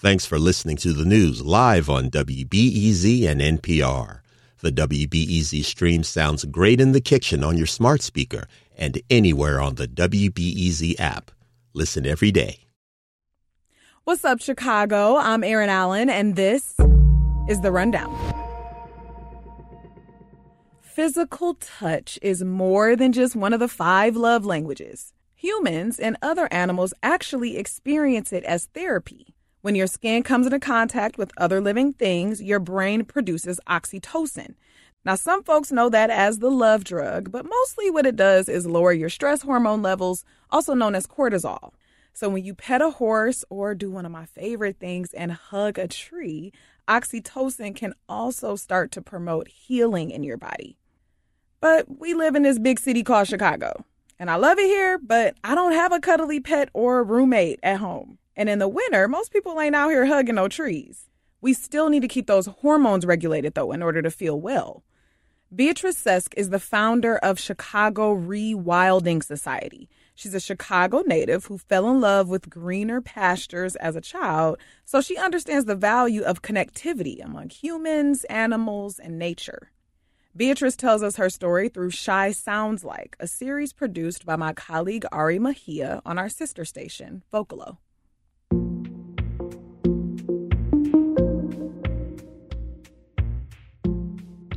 Thanks for listening to the news live on WBEZ and NPR. The WBEZ stream sounds great in the kitchen on your smart speaker and anywhere on the WBEZ app. Listen every day. What's up, Chicago? I'm Erin Allen, and this is The Rundown. Physical touch is more than just one of the five love languages. Humans and other animals actually experience it as therapy. When your skin comes into contact with other living things, your brain produces oxytocin. Now, some folks know that as the love drug, but mostly what it does is lower your stress hormone levels, also known as cortisol. So, when you pet a horse or do one of my favorite things and hug a tree, oxytocin can also start to promote healing in your body. But we live in this big city called Chicago, and I love it here, but I don't have a cuddly pet or roommate at home. And in the winter, most people ain't out here hugging no trees. We still need to keep those hormones regulated, though, in order to feel well. Beatrice Cesk is the founder of Chicago Rewilding Society. She's a Chicago native who fell in love with greener pastures as a child, so she understands the value of connectivity among humans, animals, and nature. Beatrice tells us her story through Chi Sounds Like, a series produced by my colleague Ari Mejia on our sister station, Vocalo.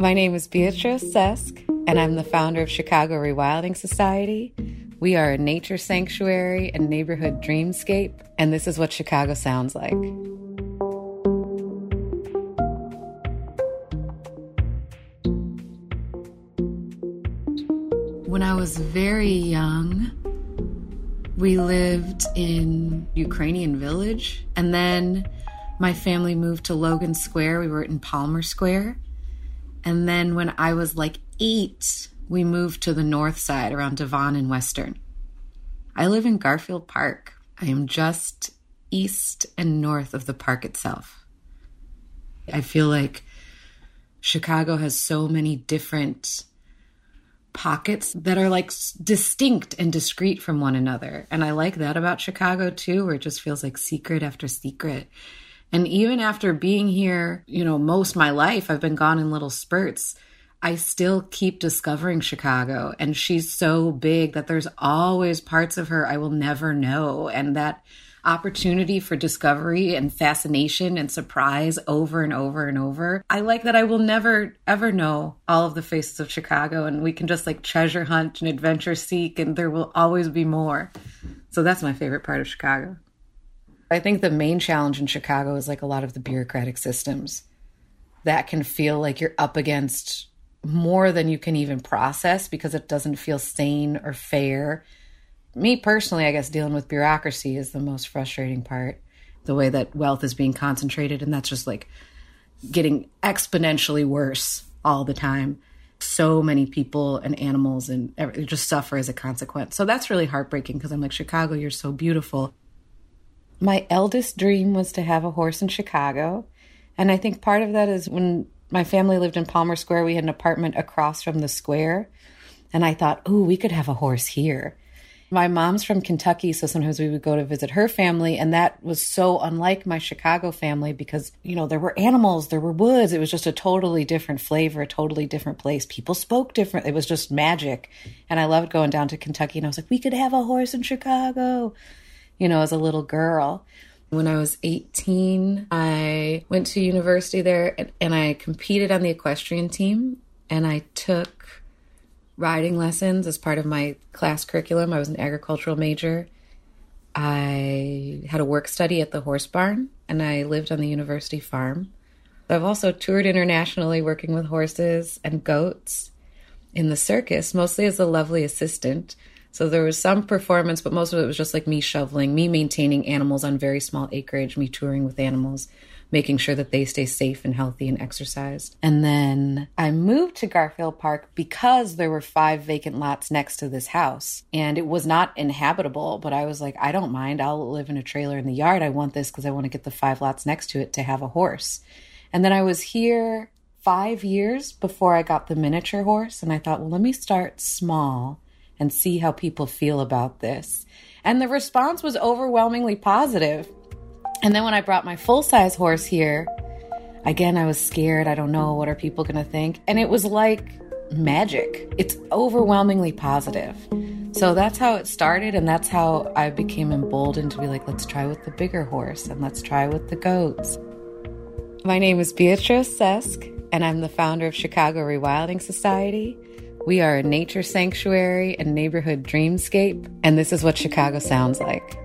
My name is Beatrice Cesk, and I'm the founder of Chicago Rewilding Society. We are a nature sanctuary and neighborhood dreamscape, and this is what Chicago sounds like. When I was very young, we lived in Ukrainian village, and then my family moved to Logan Square. We were in Palmer Square and then when I was like eight, we moved to the north side around Devon and Western. I live in Garfield Park. I am just east and north of the park itself. I feel like Chicago has so many different pockets that are like distinct and discrete from one another. And I like that about Chicago too, where it just feels like secret after secret. And even after being here, you know, most my life, I've been gone in little spurts. I still keep discovering Chicago. And she's so big that there's always parts of her I will never know. And that opportunity for discovery and fascination and surprise over and over and over. I like that I will never ever know all of the faces of Chicago and we can just like treasure hunt and adventure seek and there will always be more. So that's my favorite part of Chicago. I think the main challenge in Chicago is like a lot of the bureaucratic systems that can feel like you're up against more than you can even process because it doesn't feel sane or fair. Me personally, I guess dealing with bureaucracy is the most frustrating part. The way that wealth is being concentrated, and that's just like getting exponentially worse all the time. So many people and animals and just suffer as a consequence. So that's really heartbreaking because I'm like, Chicago, you're so beautiful my eldest dream was to have a horse in Chicago. And I think part of that is when my family lived in Palmer Square, we had an apartment across from the square. And I thought, ooh, we could have a horse here. My mom's from Kentucky, so sometimes we would go to visit her family. And that was so unlike my Chicago family because, you know, there were animals, there were woods. It was just a totally different flavor, a totally different place. People spoke different. It was just magic. And I loved going down to Kentucky. And I was like, we could have a horse in Chicago you know, as a little girl. When I was 18, I went to university there and, and I competed on the equestrian team and I took riding lessons as part of my class curriculum. I was an agricultural major. I had a work study at the horse barn and I lived on the university farm. I've also toured internationally working with horses and goats in the circus, mostly as a lovely assistant. So there was some performance, but most of it was just like me shoveling, me maintaining animals on very small acreage, me touring with animals, making sure that they stay safe and healthy and exercised. And then I moved to Garfield Park because there were five vacant lots next to this house and it was not inhabitable, but I was like, I don't mind. I'll live in a trailer in the yard. I want this because I want to get the five lots next to it to have a horse. And then I was here five years before I got the miniature horse. And I thought, well, let me start small and see how people feel about this. And the response was overwhelmingly positive. And then when I brought my full size horse here, again, I was scared. I don't know. What are people going to think? And it was like magic. It's overwhelmingly positive. So that's how it started, and that's how I became emboldened to be like, let's try with the bigger horse and let's try with the goats. My name is Beatrice Sesk, and I'm the founder of Chicago Rewilding Society. We are a nature sanctuary and neighborhood dreamscape, and this is what Chicago sounds like.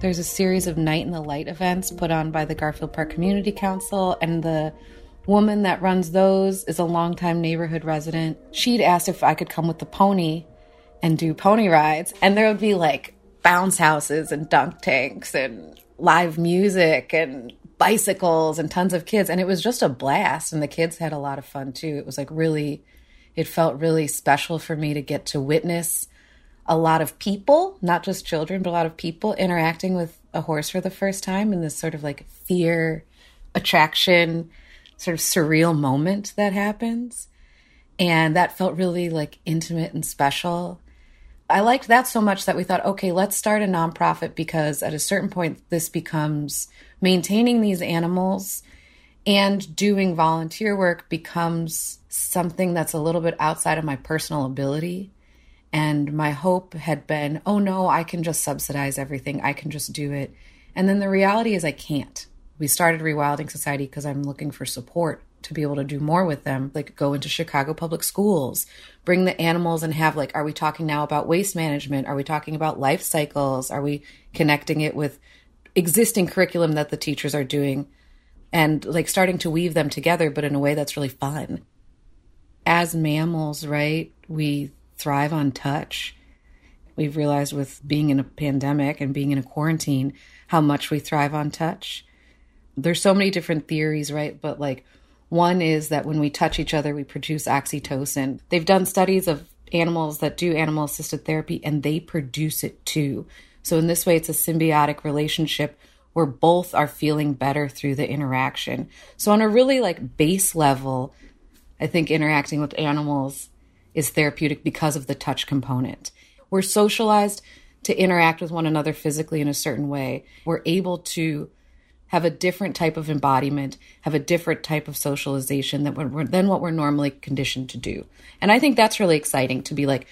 There's a series of Night in the Light events put on by the Garfield Park Community Council, and the woman that runs those is a longtime neighborhood resident. She'd asked if I could come with the pony and do pony rides, and there would be like bounce houses and dunk tanks and live music and bicycles and tons of kids and it was just a blast and the kids had a lot of fun too it was like really it felt really special for me to get to witness a lot of people not just children but a lot of people interacting with a horse for the first time in this sort of like fear attraction sort of surreal moment that happens. And that felt really like intimate and special. I liked that so much that we thought, okay, let's start a nonprofit because at a certain point, this becomes maintaining these animals and doing volunteer work becomes something that's a little bit outside of my personal ability. And my hope had been, oh no, I can just subsidize everything, I can just do it. And then the reality is, I can't. We started Rewilding Society because I'm looking for support to be able to do more with them, like go into Chicago public schools, bring the animals and have like, are we talking now about waste management? Are we talking about life cycles? Are we connecting it with existing curriculum that the teachers are doing and like starting to weave them together, but in a way that's really fun? As mammals, right, we thrive on touch. We've realized with being in a pandemic and being in a quarantine how much we thrive on touch. There's so many different theories, right? But like one is that when we touch each other, we produce oxytocin. They've done studies of animals that do animal assisted therapy and they produce it too. So, in this way, it's a symbiotic relationship where both are feeling better through the interaction. So, on a really like base level, I think interacting with animals is therapeutic because of the touch component. We're socialized to interact with one another physically in a certain way. We're able to have a different type of embodiment, have a different type of socialization than, we're, than what we're normally conditioned to do. And I think that's really exciting to be like,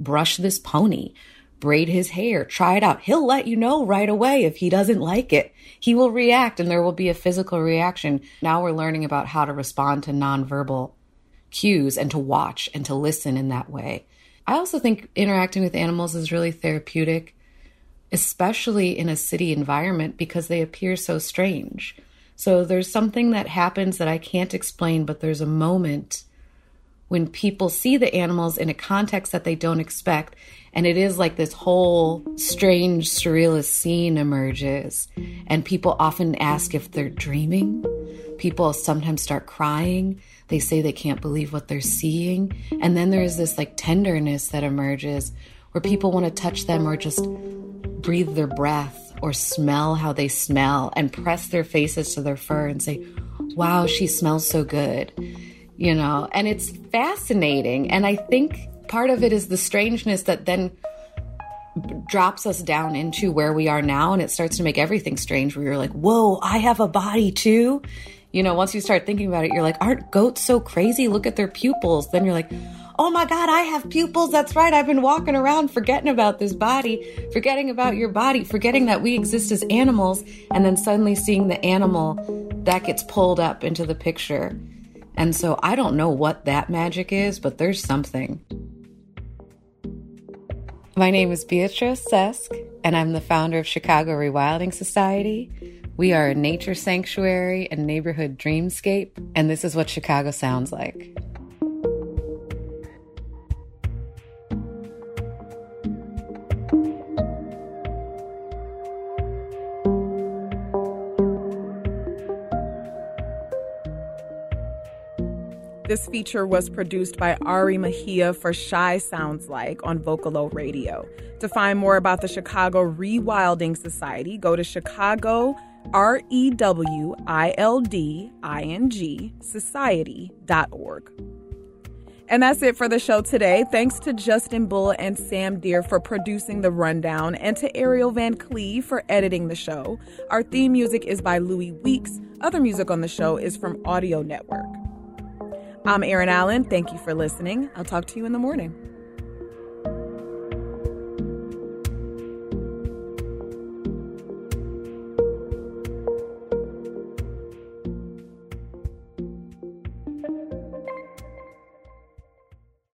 brush this pony, braid his hair, try it out. He'll let you know right away if he doesn't like it. He will react and there will be a physical reaction. Now we're learning about how to respond to nonverbal cues and to watch and to listen in that way. I also think interacting with animals is really therapeutic especially in a city environment because they appear so strange. So there's something that happens that I can't explain, but there's a moment when people see the animals in a context that they don't expect. And it is like this whole strange, surrealist scene emerges. And people often ask if they're dreaming. People sometimes start crying. They say they can't believe what they're seeing. And then there's this like tenderness that emerges where people want to touch them or just breathe their breath or smell how they smell and press their faces to their fur and say, wow, she smells so good, you know, and it's fascinating. And I think part of it is the strangeness that then drops us down into where we are now and it starts to make everything strange where you're like, whoa, I have a body too. You know, once you start thinking about it, you're like, aren't goats so crazy? Look at their pupils. Then you're like, oh my God, I have pupils. That's right. I've been walking around forgetting about this body, forgetting about your body, forgetting that we exist as animals, and then suddenly seeing the animal that gets pulled up into the picture. And so I don't know what that magic is, but there's something. My name is Beatrice Sesk, and I'm the founder of Chicago Rewilding Society. We are a nature sanctuary and neighborhood dreamscape, and this is what Chicago sounds like. This feature was produced by Ari Mejia for Chi Sounds Like on Vocalo Radio. To find more about the Chicago Rewilding Society, go to Chicago R E W I L D I N G Society.org. And that's it for the show today. Thanks to Justin Bull and Sam Deer for producing the rundown and to Ariel Van Cleve for editing the show. Our theme music is by Louis Weeks. Other music on the show is from Audio Network. I'm Erin Allen. Thank you for listening. I'll talk to you in the morning.